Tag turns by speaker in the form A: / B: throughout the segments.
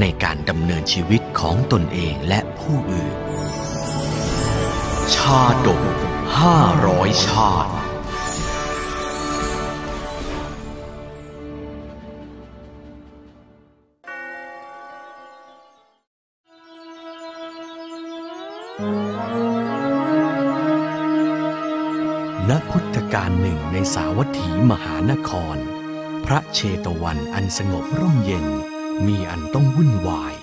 A: ในการดำเนินชีวิตของตนเองและผู้อื่น ชาดกห้าร้อยชาติ ณ พุทธกาลหนึ่งในสาวัตถีมหานคร พระเชตวันอันสงบร่มเย็น มีอันต้องวุ่นวาย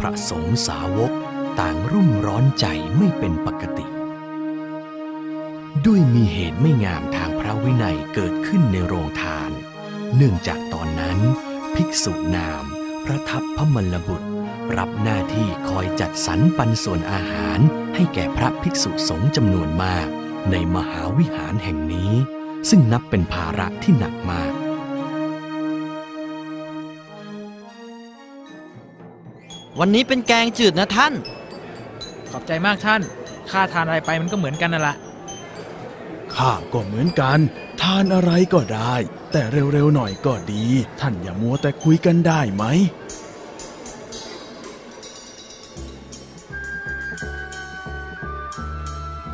A: พระสงฆ์สาวกต่างรุ่มร้อนใจไม่เป็นปกติ ด้วยมีเหตุไม่งามทางพระวินัยเกิดขึ้นในโรงทาน เนื่องจากตอนนั้น ภิกษุนาม พระทัพพมลบุตร รับหน้าที่คอยจัดสรรปันส่วนอาหารให้แก่พระภิกษุสงฆ์จำนวนมาก ในมหาวิหารแห่งนี้ ซึ่งนับเป็นภาระที่หนักมาก
B: วันนี้เป็นแกงจืดนะท่าน
C: ขอบใจมากท่านข้าทานอะไรไปมันก็เหมือนกันนั่นแหละ
D: ข้าก็เหมือนกัน ทานอะไรก็ได้ แต่เร็วๆหน่อยก็ดี ท่านอย่ามัวแต่คุยกันได้ไหม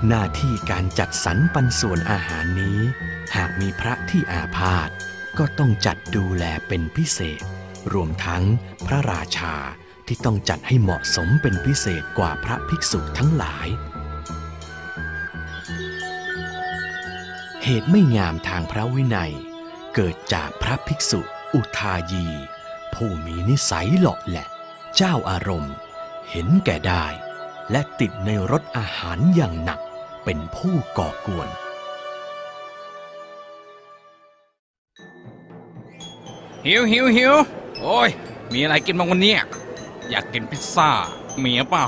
A: หน้าที่การจัดสรรปันส่วนอาหารนี้ หากมีพระที่อาพาธก็ต้องจัดดูแลเป็นพิเศษ รวมทั้งพระราชา ที่ต้องจัดให้เหมาะสมเป็นพิเศษกว่าพระภิกษุทั้งหลาย เหตุไม่งามทางพระวินัย เกิดจากพระภิกษุอุทายี ผู้มีนิสัยหลาะแหละ เจ้าอารมณ์ เห็นแก่ได้ และติดในรสอาหารอย่างหนักเป็นผู้ก่อกวน
E: หิวหิวหิวโอ้ย มีอะไรกินบ้างวันนี้ อยากกินพิซซ่ามีหรือเปล่า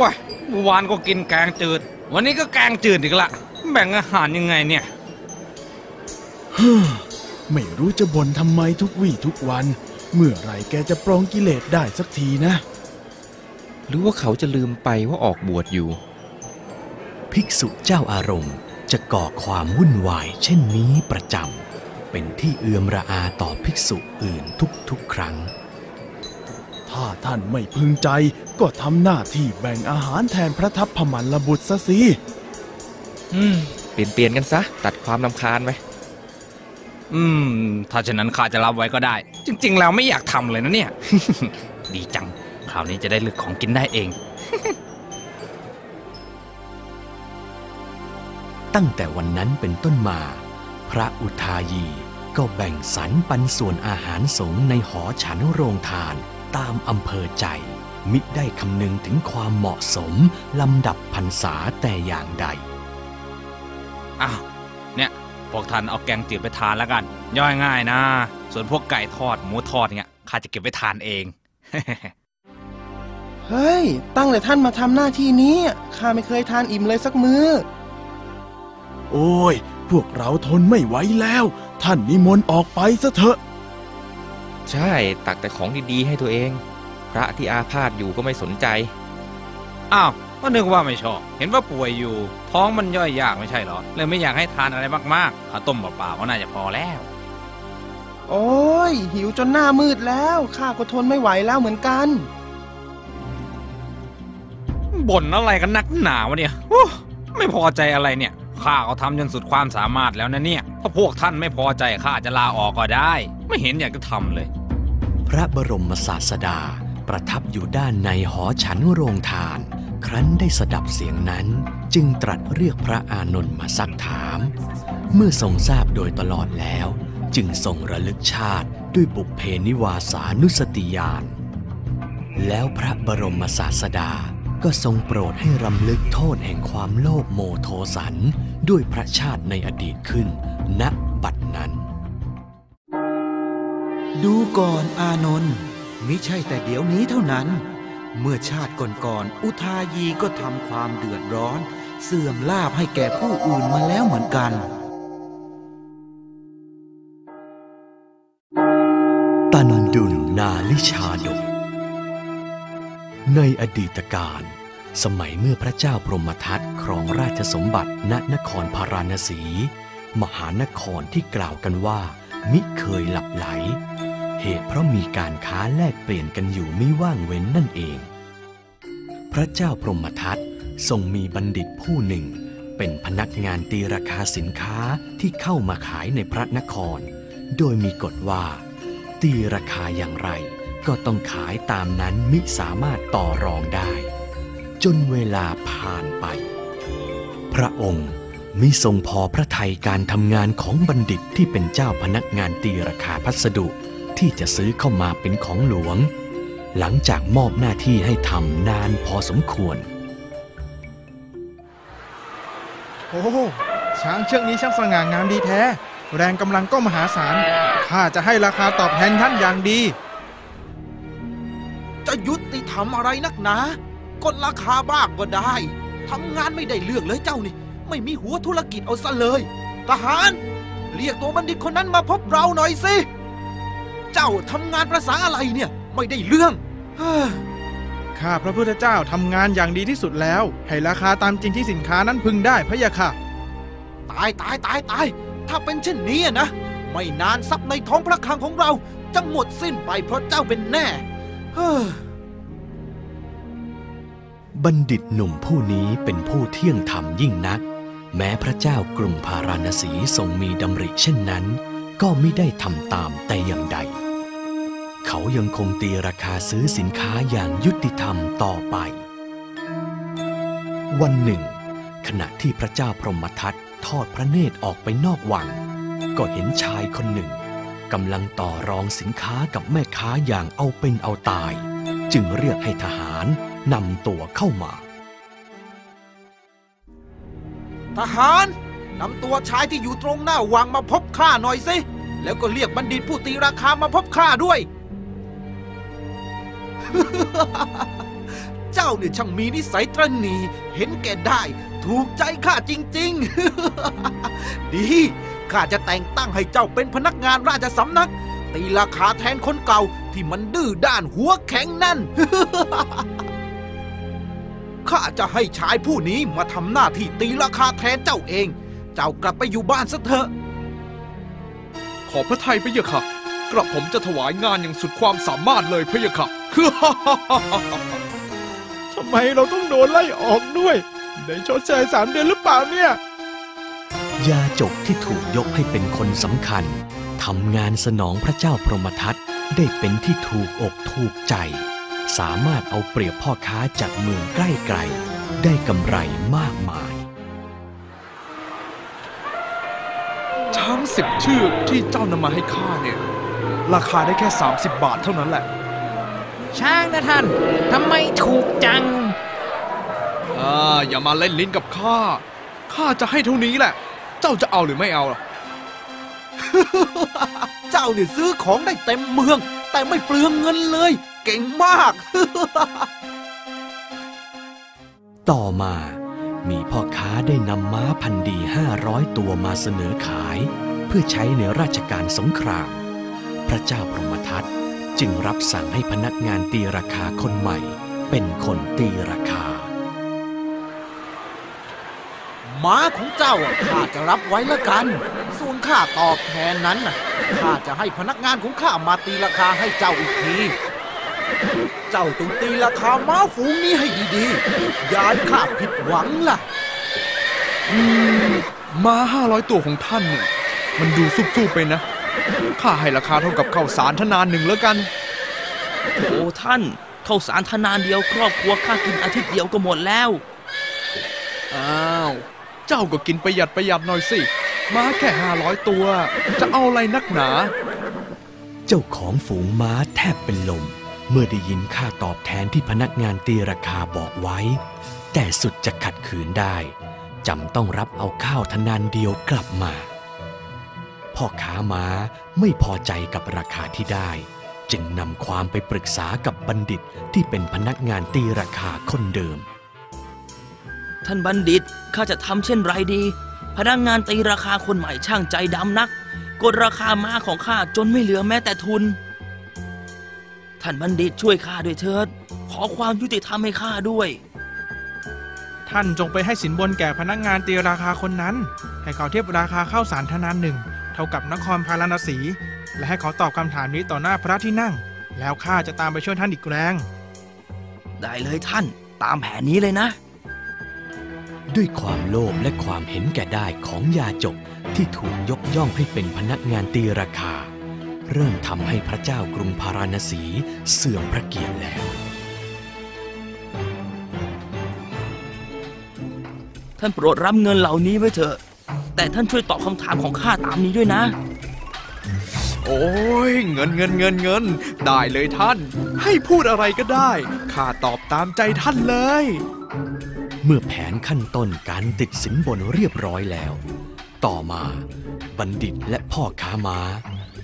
E: ว้ายเมื่อวานก็กินแกงจืด วันนี้ก็แกงจืดอีกละ แบ่งอาหารยังไงเนี่ย
D: ไม่รู้จะบ่นทำไมทุกวี่ทุกวัน เมื่อไหรแกจะปรองกิเลสได้สักทีนะ
F: หรือว่าเขาจะลืมไปว่าออกบวชอยู่
A: ภิกษุเจ้าอารมณ์ จะก่อความวุ่นวายเช่นนี้ประจำเป็นที่เอือมระอาต่อภิกษุอื่นทุกๆครั้ง
D: ถ้าท่านไม่พึงใจ ก็ทำหน้าที่แบ่งอาหารแทนพระทัพพมันละบุตรซะสิ
F: อืมเปลี่ยนเปลี่ยนกันซะ ตัดความลำคาญไป
E: อืม ถ้าฉะนั้นข้าจะรับไว้ก็ได้ จริง ๆ แล้วไม่อยากทำเลยนะเนี่ย ดีจัง คราวนี้จะได้เลือกของกินได้เอง
A: ตั้งแต่วันนั้นเป็นต้นมา พระอุทายีก็แบ่งสรรปันส่วนอาหารสงฆ์ในหอฉันโรงทาน ตามอำเภอใจ มิได้คำนึงถึงความเหมาะสมลำดับพรรษาแต่อย่างใด
E: อ้าว เนี่ย พวกท่านเอาแกงจืดไปทานแล้วกัน ย่อยง่ายนะ ส่วนพวกไก่ทอดหมูทอดเนี่ยข้าจะเก็บไปทานเอง
G: เฮ้ย ตั้งแต่ท่านมาทำหน้าที่นี้ข้าไม่เคยทานอิ่มเลยสักมือ้อ
D: โอ้ย พวกเราทนไม่ไหวแล้ว ท่านนิมนต์ออกไปซะเถอะ
F: ใช่ตักแต่ของดีๆให้ตัวเอง พระที่อาพาธอยู่ก็ไม่สนใจ
E: อ้าวก็นึกว่าไม่ชอบ เห็นว่าป่วยอยู่ ท้องมันย่อยยากไม่ใช่เหรอเลยไม่อยากให้ทานอะไรมากๆข้าวต้มเปล่าๆก็น่าจะพอแล้ว
G: โอ้ยหิวจนหน้ามืดแล้วข้าก็ทนไม่ไหวแล้วเหมือนกัน
E: บ่นอะไรกันนักหนาวะเนี่ยโอ้ไม่พอใจอะไรเนี่ยข้าก็ทำจนสุดความสามารถแล้วนะเนี่ยถ้าพวกท่านไม่พอใจข้าจะลาออกก็ได้ ไม่เห็นอยากจะทำเลย
A: พระบรมศาสดาประทับอยู่ด้านในหอฉันโรงทาน ครั้นได้สดับเสียงนั้น จึงตรัสเรียกพระอานนท์มาซักถาม เมื่อทรงทราบโดยตลอดแล้ว จึงทรงระลึกชาติด้วยบุพเพนิวาสานุสติญาณแล้วพระบรมศาสดาก็ทรงโปรดให้รำลึกโทษแห่งความโลภโมโทสัน ด้วยพระชาติในอดีตขึ้นณบัดนั้น
H: ดูก่อนอานนท์มิใช่แต่เดี๋ยวนี้เท่านั้น เมื่อชาติก่อนๆอุทายีก็ทำความเดือดร้อน เสื่อมลาภให้แก่ผู้อื่นมาแล้วเหมือนกัน
A: ตันดุลนาลิชาดก ในอดีตการ สมัยเมื่อพระเจ้าพรหมทัตครองราชสมบัติณนครพาราณสี มหานครที่กล่าวกันว่า มิเคยหลับไหล เหตุเพราะมีการค้าแลกเปลี่ยนกันอยู่ไม่ว่างเว้นนั่นเอง พระเจ้าพรหมทัตทรงมีบัณฑิตผู้หนึ่ง เป็นพนักงานตีราคาสินค้าที่เข้ามาขายในพระนคร โดยมีกฎว่า ตีราคาอย่างไรก็ต้องขายตามนั้นมิสามารถต่อรองได้ จนเวลาผ่านไป พระองค์มิทรงพอพระทัยการทำงานของบัณฑิตที่เป็นเจ้าพนักงานตีราคาพัสดุ ที่จะซื้อเข้ามาเป็นของหลวง หลังจากมอบหน้าที่ให้ทำนานพอสมควร
C: โอ้โหช้างเชือกนี้ช่างสง่างามดีแท้ แรงกำลังก็มหาศาลข้าจะให้ราคาตอบแทนท่านอย่างดี
H: จะยุติธรรมอะไรนักหนากดราคาบ้างก็ได้ทำงานไม่ได้เรื่องเลยเจ้านี่ ไม่มีหัวธุรกิจเอาซะเลย ทหาร เรียกตัวบัณฑิตคนนั้นมาพบเราหน่อยสิ เจ้าทำงานประษาอะไรเนี่ย ไม่ได้เรื่องเฮ้อ
C: ข้าพระพุทธเจ้าทำงานอย่างดีที่สุดแล้ว ให้ราคาตามจริงที่สินค้านั้นพึงได้พะยะค่ะ
H: ตายตายตายตาย ถ้าเป็นเช่นนี้นะ ไม่นานทรัพย์ในท้องพระคลังของเราจะหมดสิ้นไปเพราะเจ้าเป็นแน่เฮ้อ
A: บัณฑิตหนุ่มผู้นี้เป็นผู้เที่ยงธรรมยิ่งนัก แม้พระเจ้ากรุงพาราณสีทรงมีดำริเช่นนั้น ก็ไม่ได้ทำตามแต่อย่างใด เขายังคงตีราคาซื้อสินค้าอย่างยุติธรรมต่อไป วันหนึ่ง ขณะที่พระเจ้าพรหมทัตทอดพระเนตรออกไปนอกวัง ก็เห็นชายคนหนึ่งกำลังต่อรองสินค้ากับแม่ค้าอย่างเอาเป็นเอาตาย จึงเรียกให้ทหารนำตัวเข้ามา
H: ทหาร นำตัวชายที่อยู่ตรงหน้าวังมาพบข้าหน่อยสิแล้วก็เรียกบัณฑิตผู้ตีราคามาพบข้าด้วย เจ้าเนี่ยช่างมีนิสัยตรนีเห็นแก่ได้ ถูกใจข้าจริง ๆ ดีข้าจะแต่งตั้งให้เจ้าเป็นพนักงานราชสำนัก ตีราคาแทนคนเก่าที่มันดื้อด้านหัวแข็งนั่น ข้าจะให้ชายผู้นี้มาทำหน้าที่ตีราคาแทนเจ้าเอง เจ้ากลับไปอยู่บ้านซะเถอะ
I: ขอพระไทยพระเยาค่ะ กระผมจะถวายงานอย่างสุดความสามารถเลยพระเยาค่ะ
C: ทำไมเราต้องโดนไล่ออกด้วยได้ชดเชยสามเดือนหรือเปล่าเนี่ย
A: ยาจกที่ถูกยกให้เป็นคนสำคัญทำงานสนองพระเจ้าพรหมทัตได้เป็นที่ถูกอกถูกใจ สามารถเอาเปรียบพ่อค้าจากเมืองใกล้ๆได้กำไรมากมาย
I: งสิบเชือกที่เจ้านำมาให้ข้าเนี่ย ราคาได้แค่ 30 บาทเท่านั้นแหละ
C: ช้างนะท่านทำไมถูกจัง
I: อ่าอย่ามาเล่นลิ้นกับข้า ข้าจะให้เท่านี้แหละ เจ้าจะเอาหรือไม่เอาล่ะ
H: เจ้าเนี่ยซื้อของได้เต็มเมือง แต่ไม่เปลืองเงินเลย เก่งมาก
A: ต่อมามีพ่อค้าได้นำม้าพันธุ์ดี500ตัวมาเสนอขายเพื่อใช้ในราชการสงคราม พระเจ้าพรหมทัตจึงรับสั่งให้พนักงานตีราคาคนใหม่ เป็นคนตีราคา
H: ม้าของเจ้าอะข้าจะรับไว้ละกัน ส่วนค่าตอบแทนนั้นน่ะข้าจะให้พนักงานของข้ามาตีราคาให้เจ้าอีกทีเจ้าต้องตีราคาม้าฝูงนี้ให้ดีๆ อย่าให้ข้าผิดหวังล่ะ
I: ม้าห้าร้อยตัวของท่านเนี่ย มันดูซุบๆไปนะ ข้าให้ราคาเท่ากับข้าวสารทนานหนึ่งแล้วกัน
J: โอ้ท่านข้าวสารทนานเดียวครอบครัวข้ากินอาทิตย์เดียวก็หมดแล้ว
I: อ้าว เจ้าก็กินประหยัดประหยัดหน่อยสิ ม้าแค่ห้าร้อยตัว จะเอาอะไรนักหนา
A: เจ้าของฝูงม้าแทบเป็นลม เมื่อได้ยินค่าตอบแทนที่พนักงานตีราคาบอกไว้ แต่สุดจะขัดขืนได้จำต้องรับเอาข้าวทนานเดียวกลับมา พ่อค้าม้าไม่พอใจกับราคาที่ได้จจึงนำความไปปรึกษากับบัณฑิตที่เป็นพนักงานตีราคาคนเดิม
J: ท่านบัณฑิตข้าจะทำเช่นไรดี พนักงานตีราคาคนใหม่ช่างใจดำนัก กดราคาม้าของข้าจนไม่เหลือแม้แต่ทุน ท่านบัณฑิตช่วยข้าด้วยเถิด ขอความยุติธรรมให้ข้าด้วย
C: ท่านจงไปให้สินบนแก่พนักงานตีราคาคนนั้น ให้เขาเทียบราคาข้าวสารทนานหนึ่ง เท่ากับนครพาราณสี และให้เขาตอบคำถามนี้ต่อหน้าพระที่นั่ง แล้วข้าจะตามไปช่วยท่านอีกแรง
J: ได้เลยท่านตามแผนนี้เลยนะ
A: ด้วยความโลภและความเห็นแก่ได้ของยาจกที่ถูกยกย่องให้เป็นพนักงานตีราคา เริ่มทำให้พระเจ้ากรุงพาราณสีเสื่อมพระเกียรติแล้ว
J: ท่านโปรดรับเงินเหล่านี้ไว้เถอะ แต่ท่านช่วยตอบคำถามของข้าตามนี้ด้วยนะ
I: โอ้ยเงินเงินเงินเงิน ได้เลยท่าน ให้พูดอะไรก็ได้ข้าตอบตามใจท่านเลย
A: เมื่อแผนขั้นต้นการติดสินบนเรียบร้อยแล้ว ต่อมาบัณฑิตและพ่อค้าม้า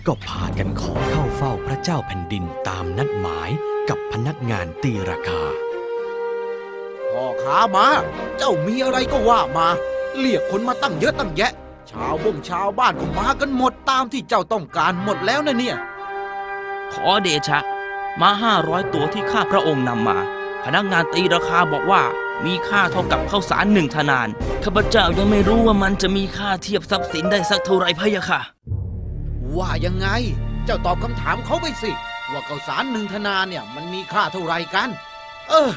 A: ก็พากันขอเข้าเฝ้าพระเจ้าแผ่นดินตามนัดหมายกับพนักงานตีราคา
H: พ่อค้ามา เจ้ามีอะไรก็ว่ามา เรียกคนมาตั้งเยอะตั้งแยะ ชาวบงชาวบ้านก็มากันหมดตามที่เจ้าต้องการหมดแล้วนะเนี่ย
J: ขอเดชะ มาห้าร้อยตัวที่ข้าพระองค์นำมา พนักงานตีราคาบอกว่ามีค่าเท่ากับข้าวสารหนึ่งธนาน ข้าพเจ้ายังไม่รู้ว่ามันจะมีค่าเทียบทรัพย์สินได้สักเท่าไหรพะยะค่ะ
H: ว่ายังไง เจ้าตอบคำถามเขาไปสิ ว่าข้าวสารหนึ่งธนาเนี่ยมันมีค่าเท่าไหรกัน เออ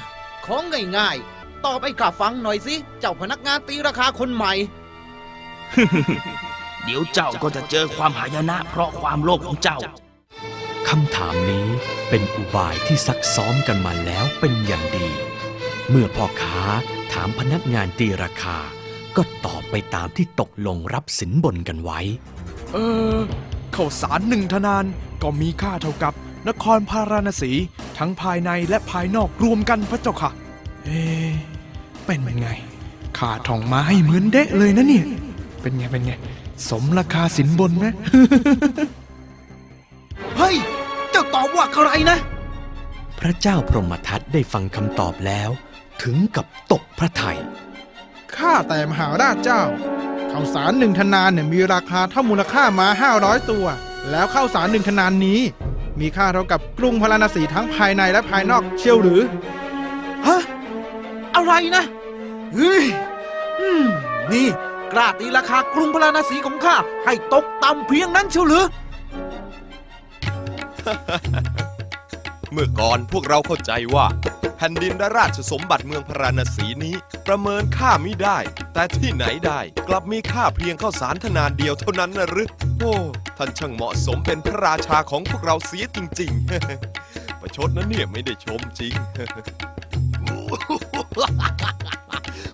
H: ของง่ายๆ ตอบให้ข้าฟังหน่อยสิ เจ้าพนักงานตีราคาคนใหม่
J: เดี๋ยวเจ้าก็จะเจอความหายนะ เพราะความโลภของเจ้า
A: คำถามนี้เป็นอุบายที่ซักซ้อมกันมาแล้วเป็นอย่างดี เมื่อพ่อค้าถามพนักงานตีราคา ก็ตอบไปตามที่ตกลงรับสินบนกันไว้
I: เออข้าวสารหนึ่งธนานก็มีค่าเท่ากับ นครพาราณสี ทั้งภายในและภายนอกรวมกันพระเจ้าค่ะ เอ๊ะ เป็นไงค่าทองมาให้เหมือนเดะเลยนะเนี่ย เป็นไงเป็นไง สมราคาสินบนไหม
H: เฮ้ย เจ้าตอบว่าอะไรนะ
A: พระเจ้าพรหมทัตได้ฟังคำตอบแล้ว ถึงกับตกพระทัย
C: ข้าแต่มหาราชเจ้าข้าวสารหนึ่งธนานเนี่ยมีราคาเท่ามูลค่ามา500ตัว แล้วข้าวสารหนึ่งธนานนี้ มีค่าเท่ากับกรุงพาราณสีทั้งภายในและภายนอกเชียวหรือ
H: ฮะ อะไรนะเฮ้ยอืมนี่กล้าตีราคากรุงพราณสีของข้าให้ตกต่ำเพียงนั้นเชียวหรือ
K: เมื่อก่อนพวกเราเข้าใจว่า แผ่นดินและราชสมบัติเมืองพราณสีนี้ประเมินค่าไม่ได้ แต่ที่ไหนได้กลับมีค่าเพียงข้าวสารธนานเดียวเท่านั้นนะหรือโอ้ท่านช่างเหมาะสมเป็นพระราชาของพวกเราเสียจริง ๆ ประชดนะเนี่ยไม่ได้ชมจริง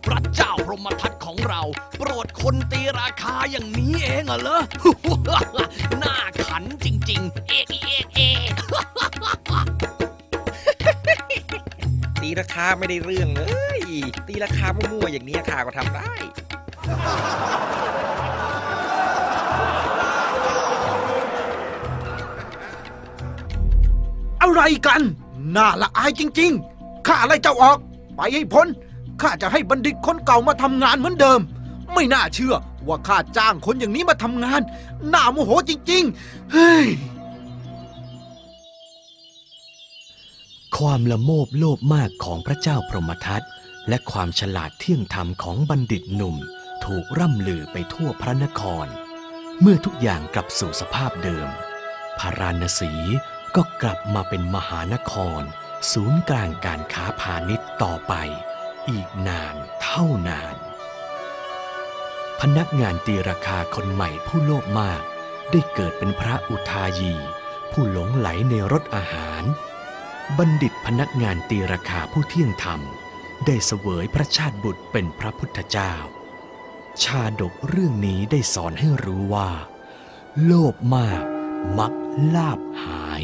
L: พระเจ้าพรหมทัตของเรา โปรดคนตีราคาอย่างนี้เองเหรอน่าขันจริง ๆ เอกเอกเอก
F: ตีราคาไม่ได้เรื่องเลย ตีราคามั่วๆอย่างนี้ข้าก็ทำได้
H: อะไรกัน น่าละอายจริง ๆ ข้าไล่เจ้าออก ไปให้พ้นข้าจะให้บัณฑิตคนเก่ามาทำงานเหมือนเดิม ไม่น่าเชื่อว่าข้าจ้างคนอย่างนี้มาทำงาน น่าโมโหจริง ๆ เฮ้ย
A: ความละโมบโลภมากของพระเจ้าพรหมทัตและความฉลาดเที่ยงธรรมของบัณฑิตหนุ่ม ถูกร่ำลือไปทั่วพระนคร เมื่อทุกอย่างกลับสู่สภาพเดิม พาราณสีก็กลับมาเป็นมหานคร ศูนย์กลางการค้าพาณิชย์ต่อไป อีกนานเท่านาน พนักงานตีราคาคนใหม่ผู้โลภมาก ได้เกิดเป็นพระอุทายี ผู้หลงไหลในรสอาหาร บัณฑิตพนักงานตีราคาผู้เที่ยงธรรม ได้เสวยพระชาติบุตรเป็นพระพุทธเจ้า ชาดกเรื่องนี้ได้สอนให้รู้ว่า โลภมากมักลาบหาย